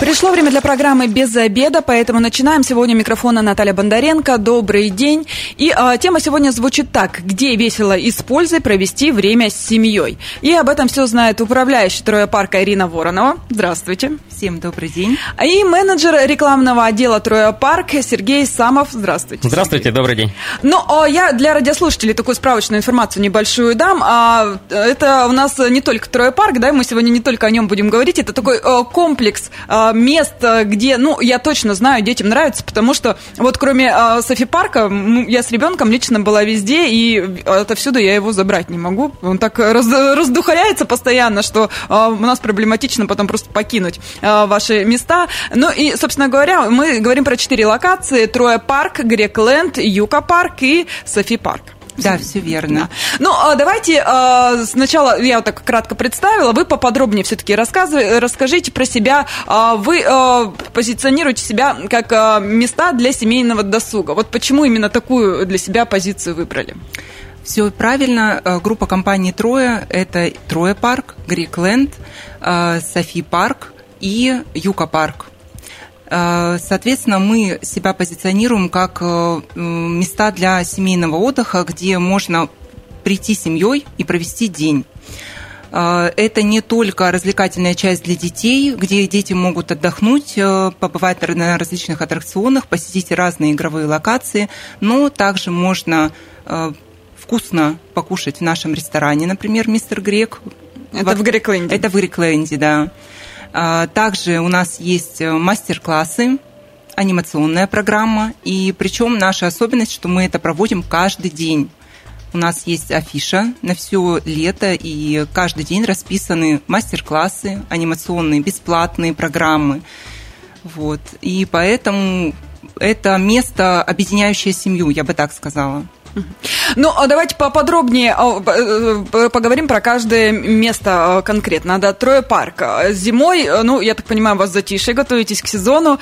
Пришло время для программы «Без обеда», поэтому начинаем. Сегодня микрофона Наталья Бондаренко. Добрый день. И а, тема сегодня звучит так. Где весело и с пользой провести время с семьей? И об этом все знает управляющий Троя парка Ирина Воронова. Здравствуйте. Всем добрый день. И менеджер рекламного отдела Троя парк Сергей Самов. Здравствуйте. Здравствуйте, Сергей. добрый день. Ну, а я для радиослушателей такую справочную информацию небольшую дам. А, это у нас не только Троя парк, да, мы сегодня не только о нем будем говорить. Это такой а, комплекс а, мест, где, ну, я точно знаю, детям нравится, потому что вот кроме э, Софи Парка, я с ребенком лично была везде, и отовсюду я его забрать не могу. Он так раз, раздухаряется постоянно, что э, у нас проблематично потом просто покинуть э, ваши места. Ну и, собственно говоря, мы говорим про четыре локации. Троя Парк, Грекленд, Юка Парк и Софи Парк. Да, все верно. Ну, а давайте а, сначала я вот так кратко представила, вы поподробнее все-таки расскажите про себя. А, вы позиционируете себя как места для семейного досуга. Вот почему именно такую для себя позицию выбрали? Все правильно. Группа компании «Троя» – это «Троя парк», «Грикленд», «Софи парк» и «Юка парк». Э, соответственно, мы себя позиционируем как э, места для семейного отдыха, где можно прийти семьей и провести день. Э, это не только развлекательная часть для детей, где дети могут отдохнуть, побывать на различных аттракционах, посетить разные игровые локации, но также можно вкусно покушать в нашем ресторане, например, «Мистер Грек». Это в Грекленде? Это в Грекленде, да. А, также у нас есть э, мастер-классы, анимационная программа, и причем наша особенность, что мы это проводим каждый день. У нас есть афиша на все лето, и каждый день расписаны мастер-классы, анимационные, бесплатные программы. Вот. И поэтому это место, объединяющее семью, я бы так сказала. Ну, а давайте поподробнее а, э, поговорим про каждое место а, конкретно. Да, Трое парк. Зимой, э, ну, я так понимаю, вас затишье, готовитесь к сезону.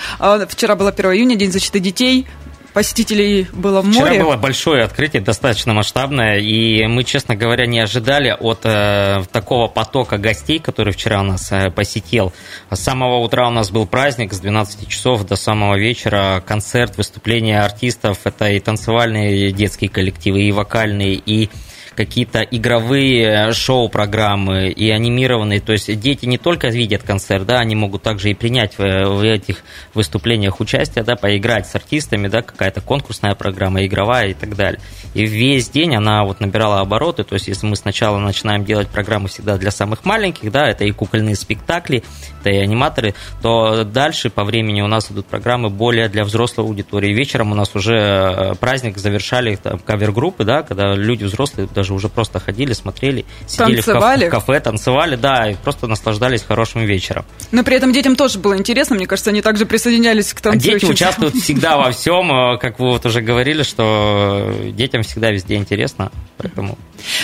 Вчера было 1 июня, День защиты детей посетителей было в море. Вчера было большое открытие, достаточно масштабное, и мы, честно говоря, не ожидали от э, такого потока гостей, который вчера у нас э, посетил. С самого утра у нас был праздник, с 12 часов до самого вечера концерт, выступления артистов, это и танцевальные детские коллективы, и вокальные, и какие-то игровые шоу-программы и анимированные. То есть дети не только видят концерт, да, они могут также и принять в, в этих выступлениях участие, да, поиграть с артистами, да, какая-то конкурсная программа, игровая и так далее. И весь день она вот набирала обороты. То есть если мы сначала начинаем делать программы всегда для самых маленьких, да, это и кукольные спектакли, это и аниматоры, то дальше по времени у нас идут программы более для взрослой аудитории. Вечером у нас уже э, праздник завершали там, кавер-группы, да, когда люди взрослые даже даже уже просто ходили, смотрели, сидели танцевали. в кафе, танцевали, да, и просто наслаждались хорошим вечером. Но при этом детям тоже было интересно, мне кажется, они также присоединялись к танцующим. Дети участвуют всегда во всем, э, как вы вот уже говорили, что детям всегда везде интересно, поэтому...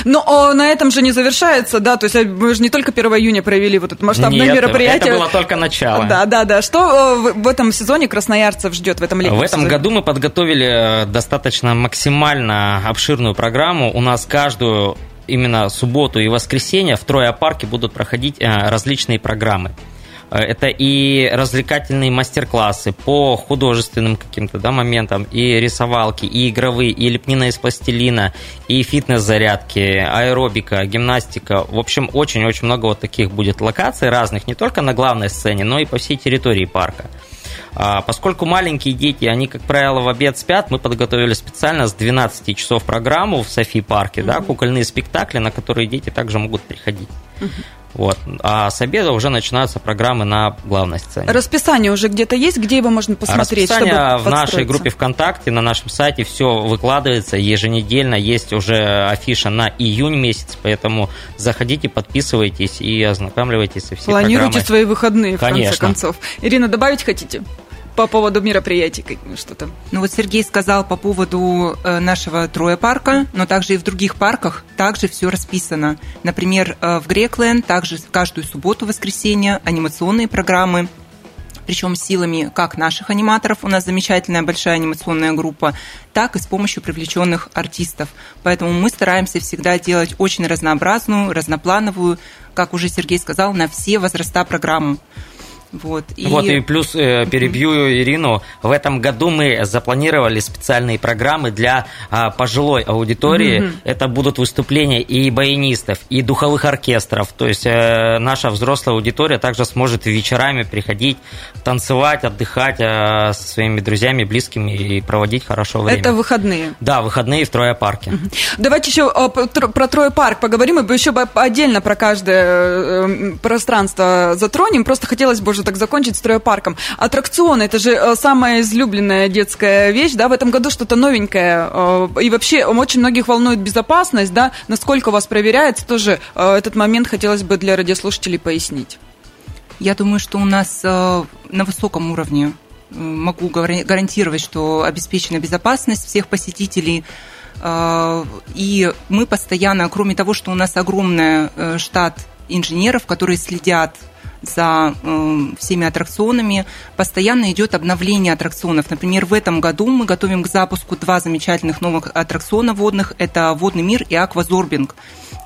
Но на этом же не завершается, да, то есть э, мы же не только 1 июня провели вот это масштабное Нет, мероприятие. это было только начало. Да, да, да. Что э, в этом сезоне красноярцев ждет, в этом летнем В этом сезоне? году мы подготовили достаточно максимально обширную программу. У нас каждую именно субботу и воскресенье в Троя парке будут проходить э, различные программы. Э, это и развлекательные мастер-классы по художественным каким-то да, моментам, и рисовалки, и игровые, и лепнина из пластилина, и фитнес-зарядки, аэробика, гимнастика. В общем, очень-очень много вот таких будет локаций разных, не только на главной сцене, но и по всей территории парка. А, поскольку маленькие дети, они, как правило, в обед спят, мы подготовили специально с 12 часов программу в Софи парке, mm-hmm. да, кукольные спектакли, на которые дети также могут приходить. Mm-hmm. Вот. А с обеда уже начинаются программы на главной сцене. Расписание уже где-то есть, где его можно посмотреть? Расписание в нашей группе ВКонтакте, на нашем сайте все выкладывается еженедельно. Есть уже афиша на июнь месяц, поэтому заходите, подписывайтесь и ознакомливайтесь со всеми Планируйте программой. свои выходные, в Конечно. конце концов. Ирина, добавить хотите? По поводу мероприятий что-то? Ну вот Сергей сказал по поводу э, нашего Троя парка, но также и в других парках также все расписано. Например, э, в Грекленд также каждую субботу, воскресенье анимационные программы. причем силами как наших аниматоров, у нас замечательная большая анимационная группа, так и с помощью привлеченных артистов. Поэтому мы стараемся всегда делать очень разнообразную, разноплановую, как уже Сергей сказал, на все возраста программу. Вот и... вот и плюс э, перебью Ирину. В этом году мы запланировали специальные программы для а, пожилой аудитории. Mm-hmm. Это будут выступления и баянистов, и духовых оркестров. То есть э, наша взрослая аудитория также сможет вечерами приходить, танцевать, отдыхать э, со своими друзьями, близкими и проводить хорошо время. Это выходные? Да, выходные в Троя парке. Mm-hmm. Давайте еще про Троя парк поговорим и еще отдельно про каждое пространство затронем. Просто хотелось бы уже так закончить стройпарком. Аттракционы, это же э, самая излюбленная детская вещь, да, в этом году что-то новенькое. Э, и вообще очень многих волнует безопасность, да, насколько вас проверяется, тоже э, этот момент хотелось бы для радиослушателей пояснить. Я думаю, что у нас на высоком уровне могу гарантировать, что обеспечена безопасность всех посетителей. И мы постоянно, кроме того, что у нас огромный штат инженеров, которые следят за э, всеми аттракционами. Постоянно идет обновление аттракционов. Например, в этом году мы готовим к запуску два замечательных новых аттракциона водных. Это «Водный мир» и «Аквазорбинг».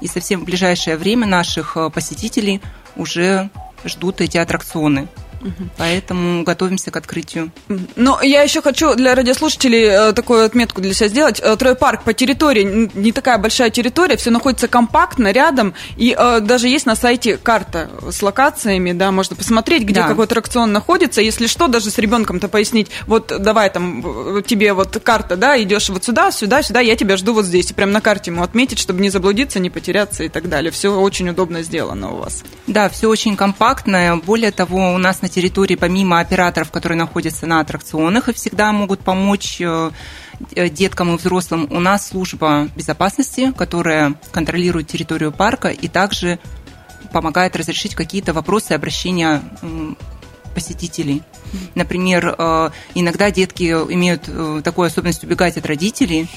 И совсем в ближайшее время наших э, посетителей уже ждут эти аттракционы. Поэтому готовимся к открытию. Но я еще хочу для радиослушателей э, такую отметку для себя сделать. Э, Тройпарк по территории, не такая большая территория, все находится компактно, рядом, и э, даже есть на сайте карта с локациями, да, можно посмотреть, где да. какой аттракцион находится, если что, даже с ребенком-то пояснить, вот давай там тебе вот карта, да, идешь вот сюда, сюда, сюда, я тебя жду вот здесь, и прям на карте ему отметить, чтобы не заблудиться, не потеряться и так далее. Все очень удобно сделано у вас. Да, все очень компактно, более того, у нас на территории, помимо операторов, которые находятся на аттракционах и всегда могут помочь э, э, деткам и взрослым, у нас служба безопасности, которая контролирует территорию парка и также помогает разрешить какие-то вопросы обращения посетителей. Например, э, иногда детки имеют такую особенность убегать от родителей,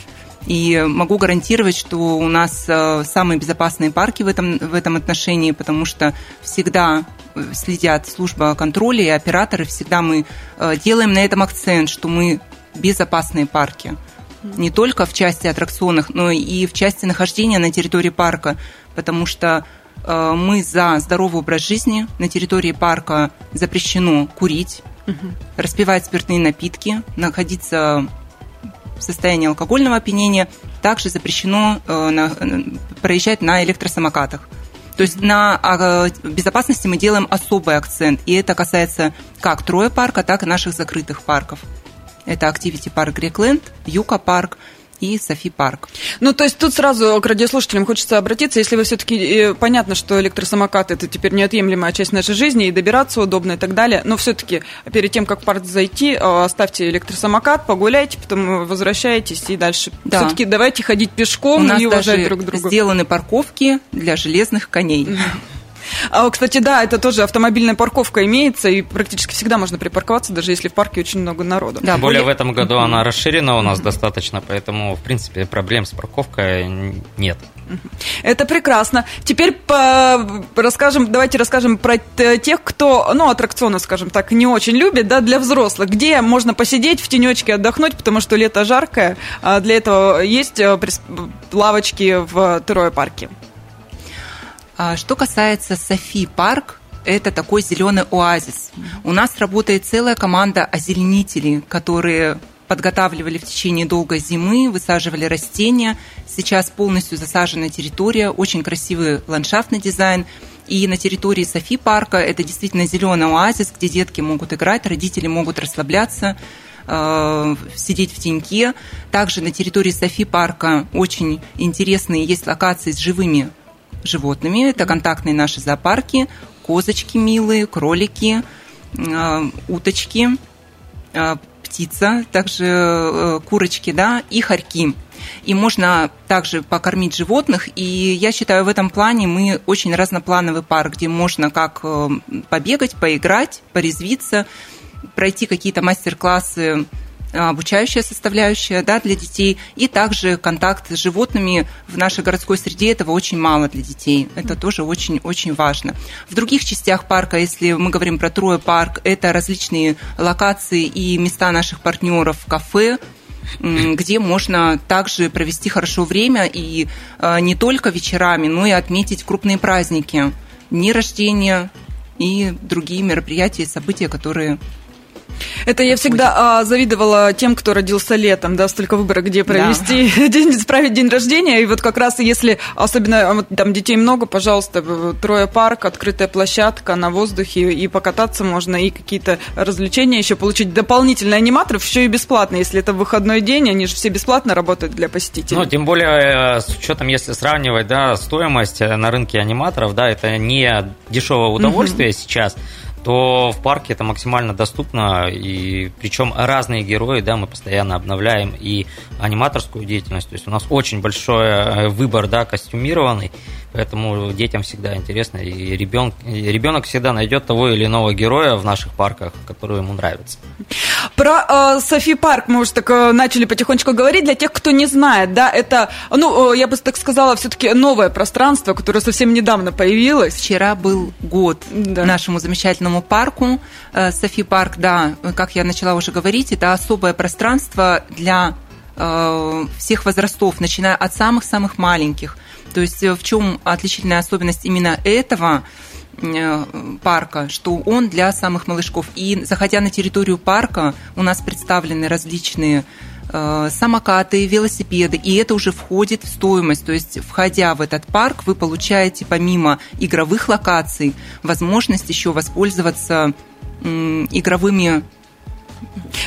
и могу гарантировать, что у нас самые безопасные парки в этом, в этом отношении, потому что всегда следят служба контроля и операторы, всегда мы э, делаем на этом акцент, что мы безопасные парки. Не только в части аттракционов, но и в части нахождения на территории парка, потому что э, мы за здоровый образ жизни. На территории парка запрещено курить, угу. распивать спиртные напитки, находиться в состоянии алкогольного опьянения. Также запрещено э, проезжать на электросамокатах. То есть на а, безопасности мы делаем особый акцент, и это касается как Троя парка, так и наших закрытых парков. Это Activity парк Грекленд, Юка парк – и Софи Парк. Ну, то есть тут сразу к радиослушателям хочется обратиться, если вы все-таки, э, понятно, что электросамокат это теперь неотъемлемая часть нашей жизни, и добираться удобно и так далее, но все-таки перед тем, как в парк зайти, э, оставьте электросамокат, погуляйте, потом возвращаетесь и дальше. Да. Все-таки давайте ходить пешком У нас и уважать друг друга. сделаны парковки для железных коней. А, кстати, да, это тоже автомобильная парковка имеется, и практически всегда можно припарковаться, даже если в парке очень много народу. Да, более в этом году она расширена у нас достаточно, поэтому, в принципе, проблем с парковкой нет. Это прекрасно. Теперь по, расскажем, давайте расскажем про тех, кто, ну, аттракционы, скажем так, не очень любит, да, для взрослых. Где можно посидеть в тенечке, отдохнуть, потому что лето жаркое. А для этого есть э, лавочки в Терое парке. А что касается Софи Парк, это такой зеленый оазис. У нас работает целая команда озеленителей, которые подготавливали в течение долгой зимы, высаживали растения. Сейчас полностью засажена территория, очень красивый ландшафтный дизайн. И на территории Софи парка это действительно зеленый оазис, где детки могут играть, родители могут расслабляться, э, сидеть в теньке. Также на территории Софи парка очень интересные есть локации с живыми животными. Это контактные наши зоопарки, козочки милые, кролики, э, уточки, э, птица, также э, курочки, да, и хорьки. И можно также покормить животных. И я считаю, в этом плане мы очень разноплановый парк, где можно как побегать, поиграть, порезвиться, пройти какие-то мастер-классы обучающая составляющая да, для детей, и также контакт с животными в нашей городской среде этого очень мало для детей. Это тоже очень-очень важно. В других частях парка, если мы говорим про Трое парк, это различные локации и места наших партнеров, кафе, где можно также провести хорошо время и а, не только вечерами, но и отметить крупные праздники, дни рождения и другие мероприятия и события, которые это я всегда а, завидовала тем, кто родился летом, да, столько выбора, где провести да. день, справить день рождения. И вот как раз если, особенно а, там детей много, пожалуйста, трое парк, открытая площадка на воздухе, и покататься можно, и какие-то развлечения еще получить. Дополнительные аниматоров еще и бесплатно, если это выходной день, они же все бесплатно работают для посетителей. Ну, тем более, э, с учетом, если сравнивать, да, стоимость э, на рынке аниматоров, да, это не дешевое удовольствие угу. сейчас, то в парке это максимально доступно, и причем разные герои, да, мы постоянно обновляем и аниматорскую деятельность, то есть у нас очень большой э, выбор, да, костюмированный, Поэтому детям всегда интересно, и ребенок, и ребенок всегда найдет того или иного героя в наших парках, который ему нравится. Про э, Софи Парк мы уже так э, начали потихонечку говорить. Для тех, кто не знает, да, это, ну, э, я бы так сказала, все-таки новое пространство, которое совсем недавно появилось. Вчера был год да. нашему замечательному парку. Э, Софи Парк, да, как я начала уже говорить, это особое пространство для э, всех возрастов, начиная от самых-самых маленьких – то есть э, в чем отличительная особенность именно этого парка, что он для самых малышков. И заходя на территорию парка, у нас представлены различные э, самокаты, велосипеды, и это уже входит в стоимость. То есть, входя в этот парк, вы получаете помимо игровых локаций возможность еще воспользоваться игровыми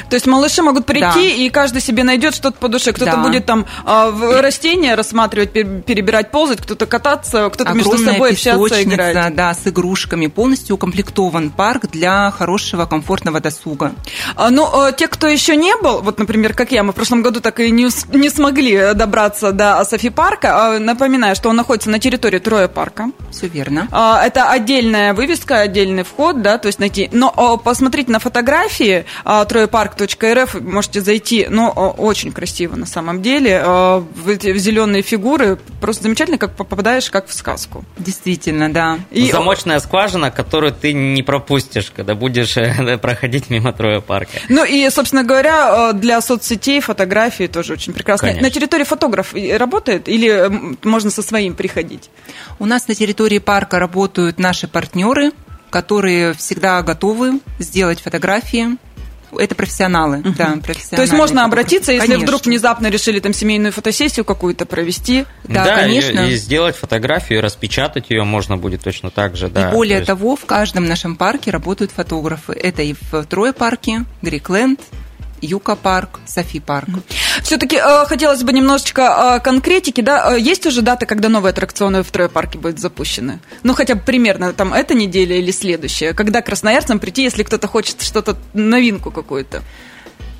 то есть малыши могут прийти, да. и каждый себе найдет что-то по душе. Кто-то да. будет там э, растения рассматривать, перебирать, ползать, кто-то кататься, кто-то между собой общаться, играть. Да, с игрушками. Полностью укомплектован парк для хорошего, комфортного досуга. А, ну, э, те, кто еще не был, вот, например, как я, мы в прошлом году так и не, не смогли добраться до Софи парка. Напоминаю, что он находится на территории Троя парка. Все верно. А, это отдельная вывеска, отдельный вход, да, то есть найти. Но посмотрите на фотографии троепарк.рф, можете зайти, но очень красиво на самом деле, в, в зеленые фигуры, просто замечательно, как попадаешь как в сказку. Действительно, да. И... Замочная скважина, которую ты не пропустишь, когда будешь э, проходить мимо троепарка. Ну и, собственно говоря, для соцсетей фотографии тоже очень прекрасно. Конечно. На территории фотограф работает или можно со своим приходить? У нас на территории парка работают наши партнеры, которые всегда готовы сделать фотографии, это профессионалы, uh-huh. да, профессионалы. То есть можно обратиться, если конечно. вдруг внезапно решили там семейную фотосессию какую-то провести. Да, да конечно. И, и сделать фотографию, распечатать ее можно будет точно так же, да. И более то есть... того, в каждом нашем парке работают фотографы. Это и в Трое парке, Грикленд, Юка парк, Софи парк. Все-таки э, хотелось бы немножечко э, конкретики, да? Э, есть уже даты, когда новые аттракционы в Трое парке будут запущены? Ну, хотя бы примерно там эта неделя или следующая. Когда красноярцам прийти, если кто-то хочет что-то, новинку какую-то?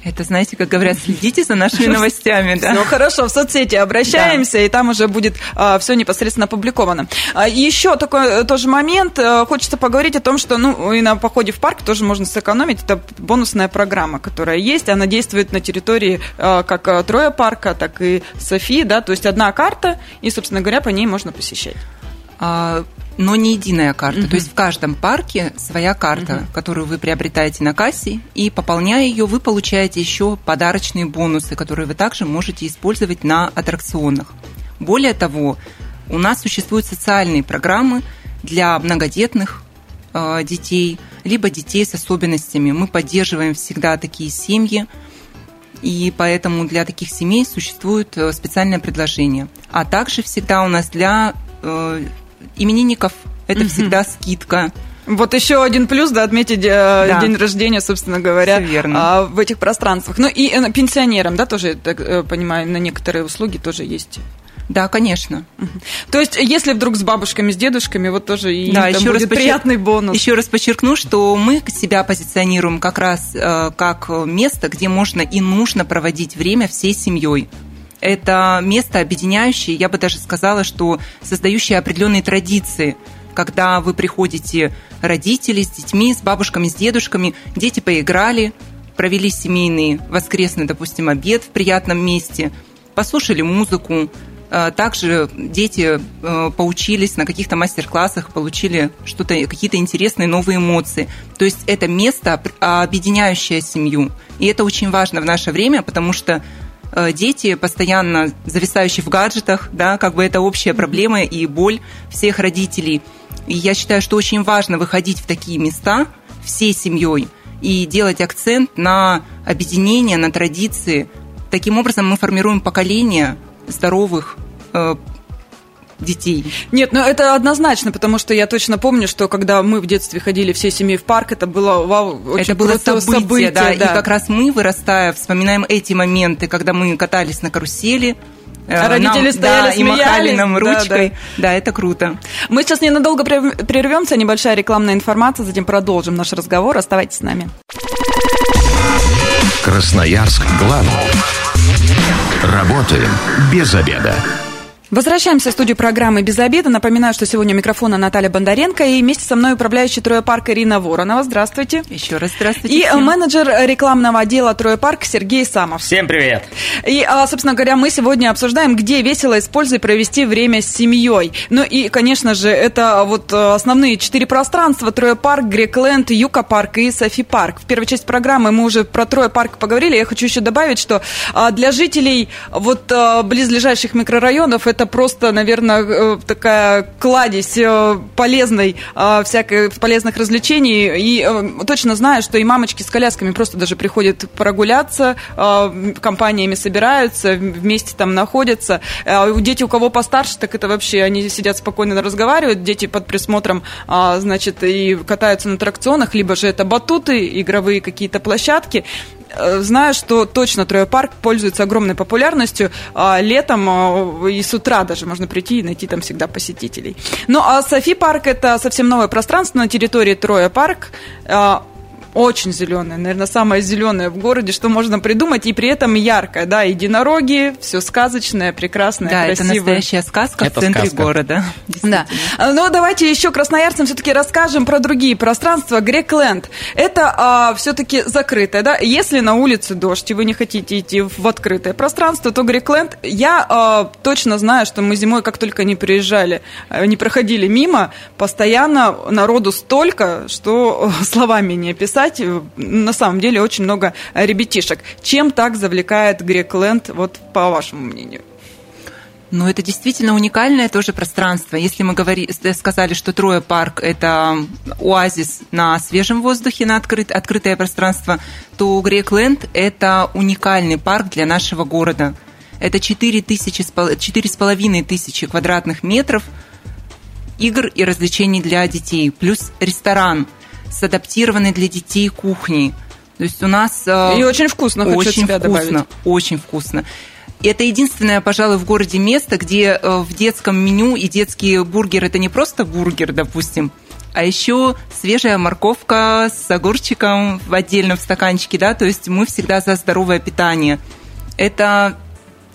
Это, знаете, как говорят, следите за нашими новостями, да? Ну, хорошо, в соцсети обращаемся, да. и там уже будет а, все непосредственно опубликовано. А, еще такой э, тоже момент, а, хочется поговорить о том, что, ну, и на походе в парк тоже можно сэкономить. Это бонусная программа, которая есть, она действует на территории а, как Троя парка, так и Софии, да, то есть одна карта, и, собственно говоря, по ней можно посещать. Но не единая карта. Угу. То есть в каждом парке своя карта, угу. которую вы приобретаете на кассе, и пополняя ее, вы получаете еще подарочные бонусы, которые вы также можете использовать на аттракционах. Более того, у нас существуют социальные программы для многодетных э, детей, либо детей с особенностями. Мы поддерживаем всегда такие семьи, и поэтому для таких семей существует э, специальное предложение. А также всегда у нас для э, именинников это всегда скидка. Вот еще один плюс, да, отметить э, да. день рождения, собственно говоря, верно. А, в этих пространствах. Ну и э, пенсионерам, да, тоже, так э, понимаю, на некоторые услуги тоже есть. Да, конечно. То есть, если вдруг с бабушками, с дедушками, вот тоже и да, еще будет раз приятный бонус. Еще раз подчеркну, что мы себя позиционируем как раз как место, где можно и нужно проводить время всей семьей это место объединяющее, я бы даже сказала, что создающее определенные традиции когда вы приходите родители с детьми, с бабушками, с дедушками, дети поиграли, провели семейный воскресный, допустим, обед в приятном месте, послушали музыку, Э, также дети э, поучились на каких-то мастер-классах, получили что-то, какие-то интересные новые эмоции. То есть это место, объединяющее семью. И это очень важно в наше время, потому что дети, постоянно зависающие в гаджетах, да, как бы это общая проблема и боль всех родителей. И я считаю, что очень важно выходить в такие места всей семьей и делать акцент на объединение, на традиции. Таким образом мы формируем поколение здоровых э, детей. Нет, ну это однозначно, потому что я точно помню, что когда мы в детстве ходили всей семьей в парк, это было вау, очень Это было событие, событие да, да. И как раз мы, вырастая, вспоминаем эти моменты, когда мы катались на карусели, э, а родители нам, стояли, да, и махали нам ручкой. Да, да. да, это круто. Мы сейчас ненадолго прервемся, небольшая рекламная информация, затем продолжим наш разговор. Оставайтесь с нами. Красноярск главный. Работаем без обеда. Возвращаемся в студию программы «Без обеда». Напоминаю, что сегодня у микрофона Наталья Бондаренко и вместе со мной управляющий Троя Парк Ирина Воронова. Здравствуйте. Еще раз здравствуйте. И всем. менеджер рекламного отдела Троя Парк Сергей Самов. Всем привет. И, а, собственно говоря, мы сегодня обсуждаем, где весело и с пользой провести время с семьей. Ну и, конечно же, это вот э, основные четыре пространства. Троя Парк, Грекленд, Юка Парк и Софи Парк. В первой части программы мы уже про Троя Парк поговорили. Я хочу еще добавить, что а, для жителей вот а, близлежащих микрорайонов это это просто, наверное, э, такая кладезь э, полезной, э, всякой полезных развлечений. И точно знаю, что и мамочки с колясками просто даже приходят прогуляться, компаниями собираются, вместе там находятся. Дети, у кого постарше, так это вообще, они сидят спокойно разговаривают, дети под присмотром, значит, и катаются на аттракционах, либо же это батуты, игровые какие-то площадки. Э, знаю, что точно Троя Парк пользуется огромной популярностью. А, летом а, и с утра даже можно прийти и найти там всегда посетителей. Ну, а Софи Парк – это совсем новое пространство на территории Троя Парк. А, очень зеленая, наверное, самая зеленая в городе, что можно придумать, и при этом яркая, да, единороги, все сказочное, прекрасное, да, красивое. это настоящая сказка это в центре сказка. города. Да. Но ну, давайте еще красноярцам все-таки расскажем про другие пространства. Грекленд – это а, все-таки закрытое, да, если на улице дождь, и вы не хотите идти в открытое пространство, то Грекленд, я а, точно знаю, что мы зимой, как только не приезжали, а, не проходили мимо, постоянно народу столько, что словами не описать писать, э, на самом деле, очень много ребятишек. Чем так завлекает Грекленд, вот по вашему мнению? Ну, это действительно уникальное тоже пространство. Если мы говори, сказали, что Троя парк – это оазис на свежем воздухе, на открыт, открытое пространство, то Грекленд – это уникальный парк для нашего города. Это 4 тысячи, 4,5 тысячи квадратных метров игр и развлечений для детей, плюс ресторан – с адаптированной для детей кухней. То есть у нас... Э, И очень вкусно, хочу Очень вкусно, добавить. очень вкусно. Это единственное, пожалуй, в городе место, где э, в детском меню и детский бургер – это не просто бургер, допустим, а еще свежая морковка с огурчиком в отдельном стаканчике, да, то есть мы всегда за здоровое питание. Это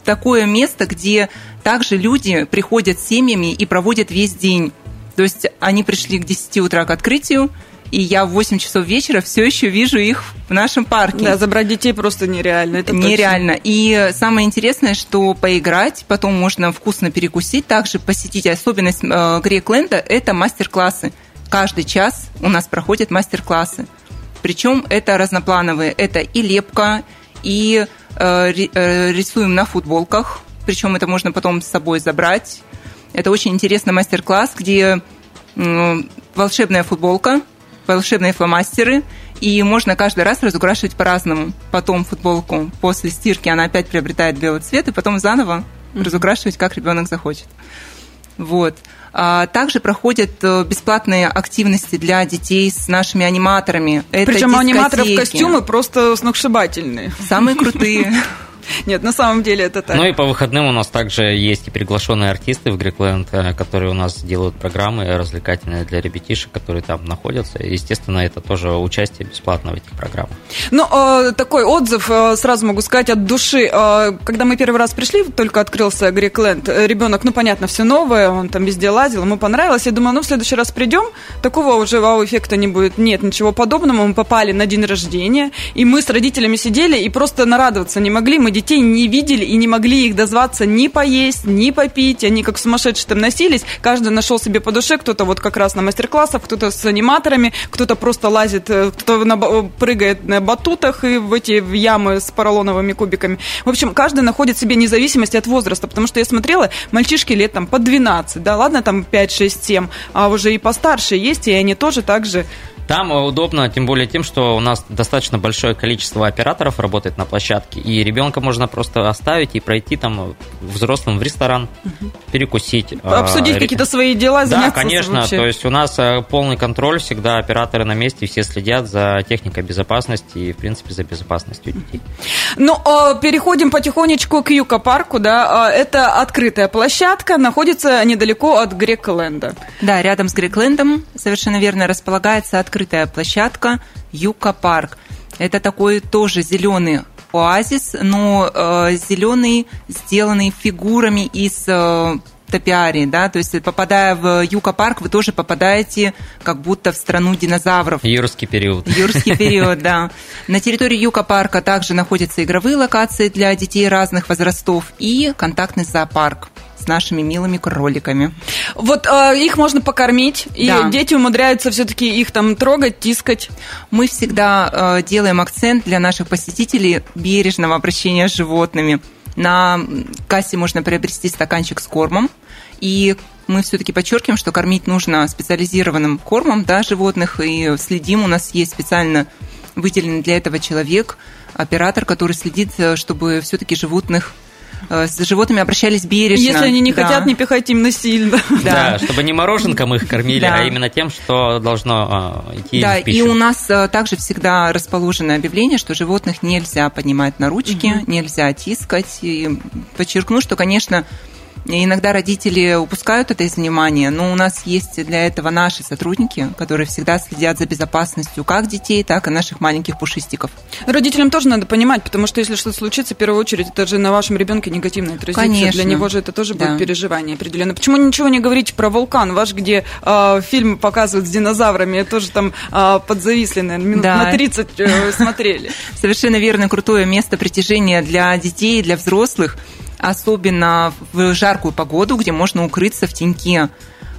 такое место, где также люди приходят с семьями и проводят весь день. То есть они пришли к 10 утра к открытию, и я в 8 часов вечера все еще вижу их в нашем парке. Да, забрать детей просто нереально. Это нереально. Точно. И самое интересное, что поиграть, потом можно вкусно перекусить, также посетить особенность э, Грекленда – это мастер-классы. Каждый час у нас проходят мастер-классы. Причем это разноплановые. Это и лепка, и э, э, рисуем на футболках. Причем это можно потом с собой забрать. Это очень интересный мастер-класс, где волшебная футболка – волшебные фломастеры, и можно каждый раз разукрашивать по-разному. Потом футболку после стирки она опять приобретает белый цвет, и потом заново разукрашивать, как ребенок захочет. Вот. А также проходят э, бесплатные активности для детей с нашими аниматорами. Это Причем аниматоров костюмы просто сногсшибательные. Самые крутые. Нет, на самом деле это так. Ну и по выходным у нас также есть и приглашенные артисты в Грекленд, э, которые у нас делают программы развлекательные для ребятишек, которые там находятся. Естественно, это тоже участие бесплатно в этих программах. Ну, э, такой отзыв, э, сразу могу сказать, от души. Когда мы первый раз пришли, только открылся Грекленд, ребенок, ну, понятно, все новое, он там везде лазил, ему понравилось. Я думаю, ну, в следующий раз придем, такого уже вау-эффекта не будет. Нет, ничего подобного. Мы попали на день рождения, и мы с родителями сидели и просто нарадоваться не могли. Мы детей не видели и не могли их дозваться ни поесть, ни попить. Они как сумасшедшие там носились. Каждый нашел себе по душе. Кто-то вот как раз на мастер-классах, кто-то с аниматорами, кто-то просто лазит, э, кто-то на, прыгает на батутах и в эти в ямы с поролоновыми кубиками. В общем, каждый находит себе независимость от возраста, потому что я смотрела, мальчишки лет там по 12, да, ладно, там 5, 6, 7, а уже и постарше есть, и они тоже так же там удобно, тем более тем, что у нас достаточно большое количество операторов работает на площадке, и ребенка можно просто оставить и пройти там взрослым в ресторан, угу. перекусить. А, Обсудить а, какие-то свои дела, заняться Да, конечно, вообще. то есть у нас э, полный контроль, всегда операторы на месте, все следят за техникой безопасности и, в принципе, за безопасностью детей. Ну, а, переходим потихонечку к Юка-парку, да, это открытая площадка, находится недалеко от Грекленда. Да, рядом с Греклендом, совершенно верно, располагается открытая открытая площадка Юка Парк. Это такой тоже зеленый оазис, но э, зеленый, сделанный фигурами из э, топиарии, да, то есть попадая в Юка-парк, вы тоже попадаете как будто в страну динозавров. Юрский период. Юрский период, да. На территории Юка-парка также находятся игровые локации для детей разных возрастов и контактный зоопарк нашими милыми кроликами. Вот э, их можно покормить, и да. дети умудряются все-таки их там трогать, тискать. Мы всегда э, делаем акцент для наших посетителей бережного обращения с животными. На кассе можно приобрести стаканчик с кормом, и мы все-таки подчеркиваем, что кормить нужно специализированным кормом да, животных, и следим, у нас есть специально выделенный для этого человек, оператор, который следит, э, чтобы все-таки животных с животными обращались бережно. Если они не да. хотят, не пихать им насильно. Да. да, чтобы не мороженком их кормили, да. а именно тем, что должно э, идти да, в пищу. и у нас э, также всегда расположено объявление, что животных нельзя поднимать на ручки, угу. нельзя тискать. И подчеркну, что, конечно, Иногда родители упускают это из внимания, но у нас есть для этого наши сотрудники, которые всегда следят за безопасностью как детей, так и наших маленьких пушистиков. Родителям тоже надо понимать, потому что если что-то случится, в первую очередь это же на вашем ребенке негативно отразится. Конечно. Для него же это тоже да. будет переживание определенно. Почему ничего не говорите про вулкан ваш, где э, фильм показывают с динозаврами, тоже там э, подзависли, наверное, минут да. на 30 э, смотрели. Совершенно верно, крутое место притяжения для детей, для взрослых особенно в жаркую погоду, где можно укрыться в теньке.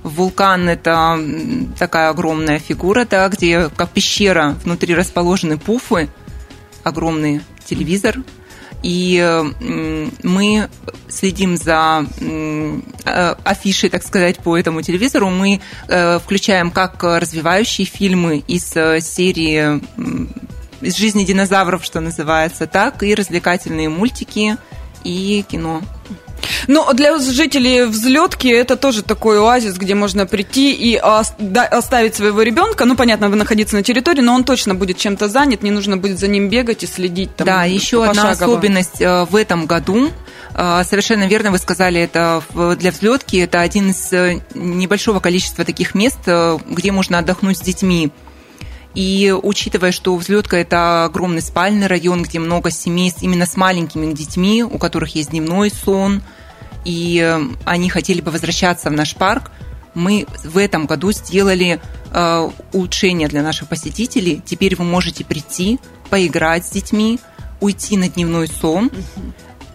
Вулкан – это такая огромная фигура, да, где как пещера, внутри расположены пуфы, огромный телевизор, и мы следим за э, афишей, так сказать, по этому телевизору. Мы э, включаем как развивающие фильмы из э, серии из жизни динозавров, что называется, так и развлекательные мультики – и кино. Ну, для жителей взлетки это тоже такой оазис, где можно прийти и оставить своего ребенка. Ну, понятно, вы находиться на территории, но он точно будет чем-то занят, не нужно будет за ним бегать и следить. Там, да, еще одна особенность э, в этом году. Э, совершенно верно вы сказали, это для взлетки это один из э, небольшого количества таких мест, где можно отдохнуть с детьми. И учитывая, что взлетка это огромный спальный район, где много семейств именно с маленькими детьми, у которых есть дневной сон, и э, они хотели бы возвращаться в наш парк, мы в этом году сделали э, улучшение для наших посетителей. Теперь вы можете прийти, поиграть с детьми, уйти на дневной сон,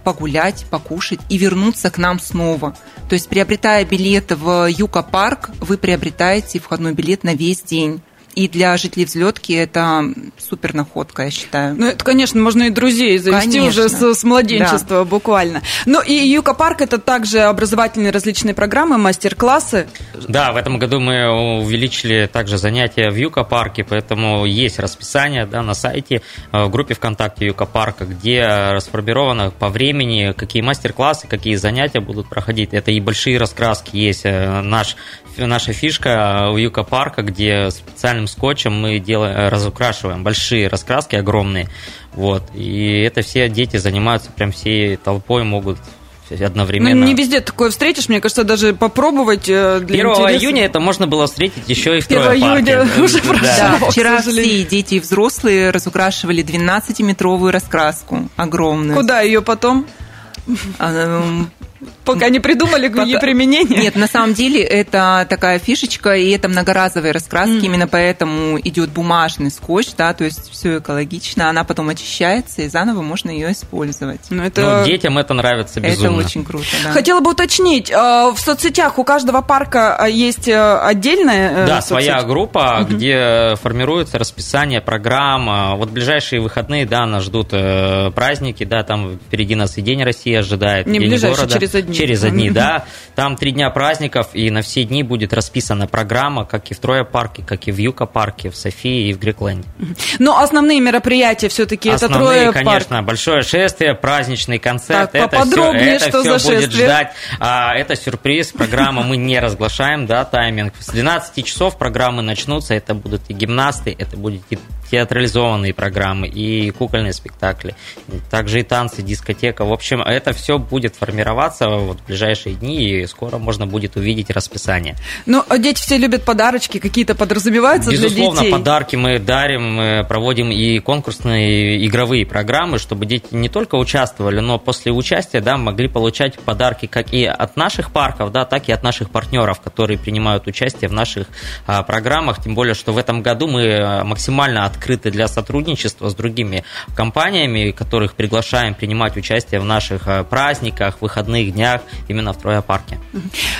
погулять, покушать и вернуться к нам снова. То есть, приобретая билет в Юка парк, вы приобретаете входной билет на весь день. И для жителей взлетки это супер находка, я считаю. Ну, это, конечно, можно и друзей завести конечно. уже с, с младенчества да. буквально. Ну, и Юка Парк это также образовательные различные программы, мастер-классы. Да, в этом году мы увеличили также занятия в Юка Парке, поэтому есть расписание да, на сайте, э, в группе ВКонтакте Юка Парка, где расформировано по времени, какие мастер-классы, какие занятия будут проходить. Это и большие раскраски есть. Э, наш, наша фишка у Юка Парка, где специально специальным скотчем мы делаем, разукрашиваем большие раскраски огромные. Вот. И это все дети занимаются прям всей толпой, могут одновременно. Ну, не везде такое встретишь, мне кажется, даже попробовать э, для 1 интереса. июня это можно было встретить еще и в 1 июня уже Да. прошло. Да, вчера все дети и взрослые разукрашивали 12-метровую раскраску огромную. Куда ее потом? Пока не придумали Пока- ее применение. Нет, на самом деле это такая фишечка, и это многоразовые раскраски, именно поэтому идет бумажный скотч, да, то есть все экологично, она потом очищается, и заново можно ее использовать. Ну, это... Ну, детям это нравится безумно. Это очень круто, да. Хотела бы уточнить, э, в соцсетях у каждого парка э, есть э, отдельная Да, соцсеть? своя группа, где формируется расписание, программа. Вот ближайшие выходные, да, нас ждут праздники, да, там впереди нас и День России ожидает, Не День ближайшие, города. через Через одни, да. Там три дня праздников, и на все дни будет расписана программа, как и в Троя парке, как и в Юка парке, в Софии и в Грекленде. Но основные мероприятия все-таки это Основные, трое парк. конечно, большое шествие, праздничный концерт. Так, это поподробнее, все, что это за все будет шествие? ждать. А, это сюрприз, программа мы не разглашаем, да, тайминг. С 12 часов программы начнутся, это будут и гимнасты, это будут и театрализованные программы, и кукольные спектакли, также и танцы, дискотека. В общем, это все будет формироваться вот в ближайшие дни, и скоро можно будет увидеть расписание. Ну, а дети все любят подарочки, какие-то подразумеваются Безусловно, для детей. подарки мы дарим, мы проводим и конкурсные и игровые программы, чтобы дети не только участвовали, но после участия да, могли получать подарки как и от наших парков, да, так и от наших партнеров, которые принимают участие в наших а, программах. Тем более, что в этом году мы а, максимально открыты для сотрудничества с другими компаниями, которых приглашаем принимать участие в наших а, праздниках, выходных днях именно в Троя парке.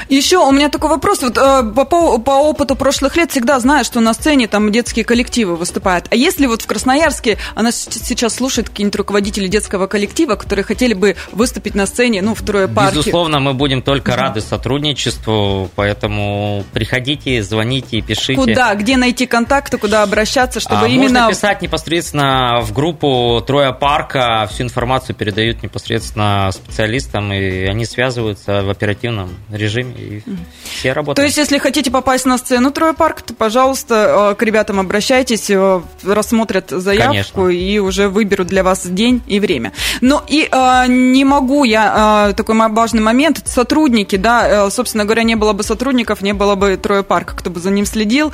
Еще у меня такой вопрос. Вот э, по, по- по опыту прошлых лет всегда знаю, что на сцене там детские коллективы выступают. А если вот в Красноярске, она сейчас слушает какие-нибудь руководители детского коллектива, которые хотели бы выступить на сцене, ну, в трое парке. Безусловно, мы будем только рады сотрудничеству, поэтому приходите, звоните и пишите. Куда, где найти контакты, куда обращаться, чтобы А именно... Можно писать непосредственно в группу Троя Парка, всю информацию передают непосредственно специалистам, и они связываются в оперативном режиме, и все работают. То есть, если хотите попасть на сцену Трое Парк, то, пожалуйста, э, к ребятам обращайтесь, э, рассмотрят заявку Конечно. и уже выберут для вас день и время. Ну и э, не могу я, э, такой важный момент, сотрудники, да, э, собственно говоря, не было бы сотрудников, не было бы Трое Парка, кто бы за ним следил.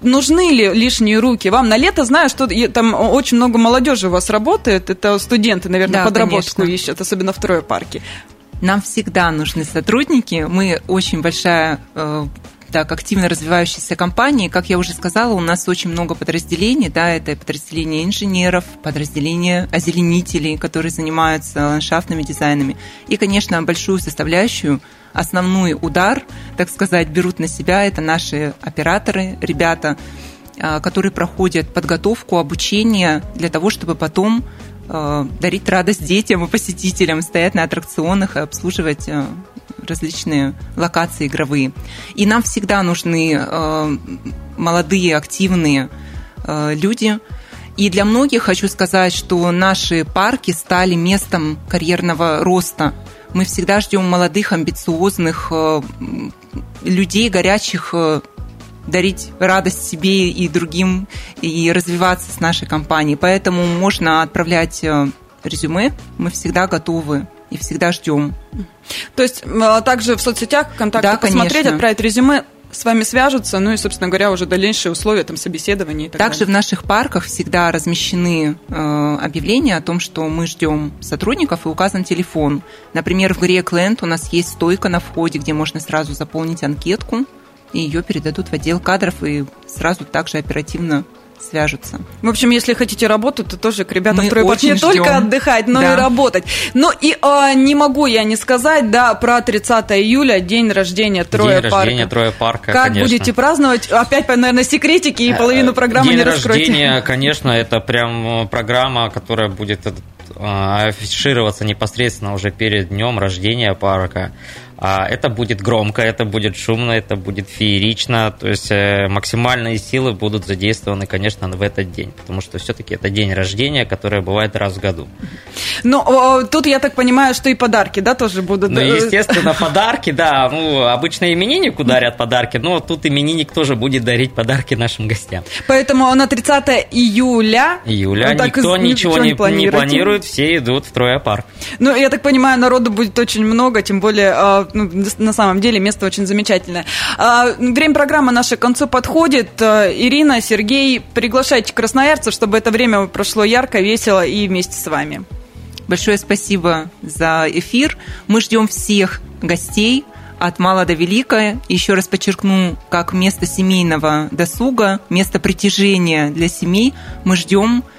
Нужны ли лишние руки? Вам на лето, знаю, что там очень много молодежи у вас работает, это студенты, наверное, Да, подработку конечно. ищут, особенно в Трое Парке. Нам всегда нужны сотрудники. Мы очень большая э, так, активно развивающаяся компания. Как я уже сказала, у нас очень много подразделений. Да, это подразделение инженеров, подразделение озеленителей, которые занимаются ландшафтными дизайнами. И, конечно, большую составляющую, основной удар, так сказать, берут на себя это наши операторы, ребята, а, которые проходят подготовку, обучение для того, чтобы потом э, дарить радость детям и посетителям, стоять на аттракционах и обслуживать э, различные локации игровые. И нам всегда нужны э, молодые, активные э, люди. И для многих хочу сказать, что наши парки стали местом карьерного роста. Мы всегда ждем молодых, амбициозных э, людей, горячих э, дарить радость себе и другим и развиваться с нашей компанией. Поэтому можно отправлять э, резюме. Мы всегда готовы и всегда ждем. То есть э, также в соцсетях контакты Да, посмотреть, конечно. отправить резюме, с вами свяжутся, ну и, собственно говоря, уже дальнейшие условия там собеседования и так Также в далее. наших парках всегда размещены э, объявления о том, что мы ждем сотрудников и указан телефон. Например, в Грекленд у нас есть стойка на входе, где можно сразу заполнить анкетку, и ее передадут в отдел кадров и сразу также оперативно свяжутся. В общем, если хотите работать, то тоже к ребятам Мы очень не только ждем. отдыхать, но Да. и работать. Ну и а, не могу я не сказать, да, про 30 июля, день рождения Троя День парка. рождения Троя парка, Как конечно. будете праздновать? Опять, наверное, секретики и половину программы День не раскройте. рождения, конечно, это прям э, программа, которая будет э, афишироваться непосредственно уже перед днем рождения парка. А это будет громко, это будет шумно, это будет феерично. То есть э, максимальные силы будут задействованы, конечно, в этот день. Потому что все-таки это день рождения, который бывает раз в году. Ну, тут я так понимаю, что и подарки, да, тоже будут? Ну, естественно, подарки, да. Ну, обычно имениннику дарят подарки, но тут именинник тоже будет дарить подарки нашим гостям. Поэтому на 30 июля... Июля ну, никто ничего не, не планирует, все идут в Троя-парк. Ну, я так понимаю, народу будет очень много, тем более ну, на самом деле место очень замечательное. А, время программы наше к концу подходит. А, Ирина, Сергей, приглашайте красноярцев, чтобы это время прошло ярко, весело и вместе с вами. Большое спасибо за эфир. Мы ждем всех гостей от мала до велика. Еще раз подчеркну, как место семейного досуга, место притяжения для семей. Мы ждем Э,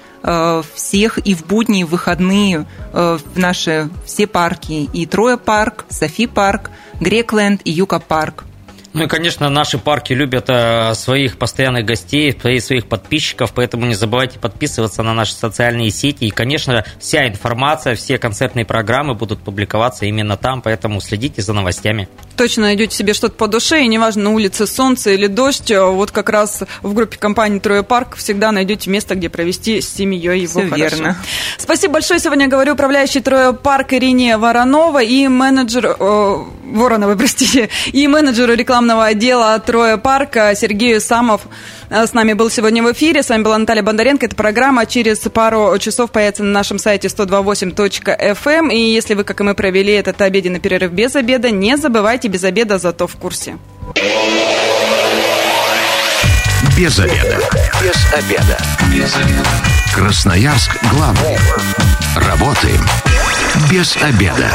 всех и в будни, и в выходные э, в наши все парки. И Троя парк, Софи парк, Грекленд и Юка парк. Ну и, конечно, наши парки любят э, своих постоянных гостей, своих подписчиков, поэтому не забывайте подписываться на наши социальные сети. И, конечно, вся информация, все концертные программы будут публиковаться именно там, поэтому следите за новостями. Точно найдете себе что-то по душе, и неважно, на улице солнце или дождь, э, вот как раз в группе компании «Трое парк» всегда найдете место, где провести с семьей его Все хорошо. верно. Спасибо большое. Сегодня говорю управляющий «Трое парк» Ирине Воронова и менеджер... Э, Воронова, простите, и менеджеру рекламного отдела «Трое парка» Сергею Самов э, с нами был сегодня в эфире. С вами была Наталья Бондаренко. Эта программа через пару часов появится на нашем сайте 128.fm. Эм. И если вы, как и мы, провели этот обеденный перерыв без обеда, не забывайте без обеда, зато в курсе. Без обеда. Без обеда. Без обеда. Красноярск главный. Работаем без обеда.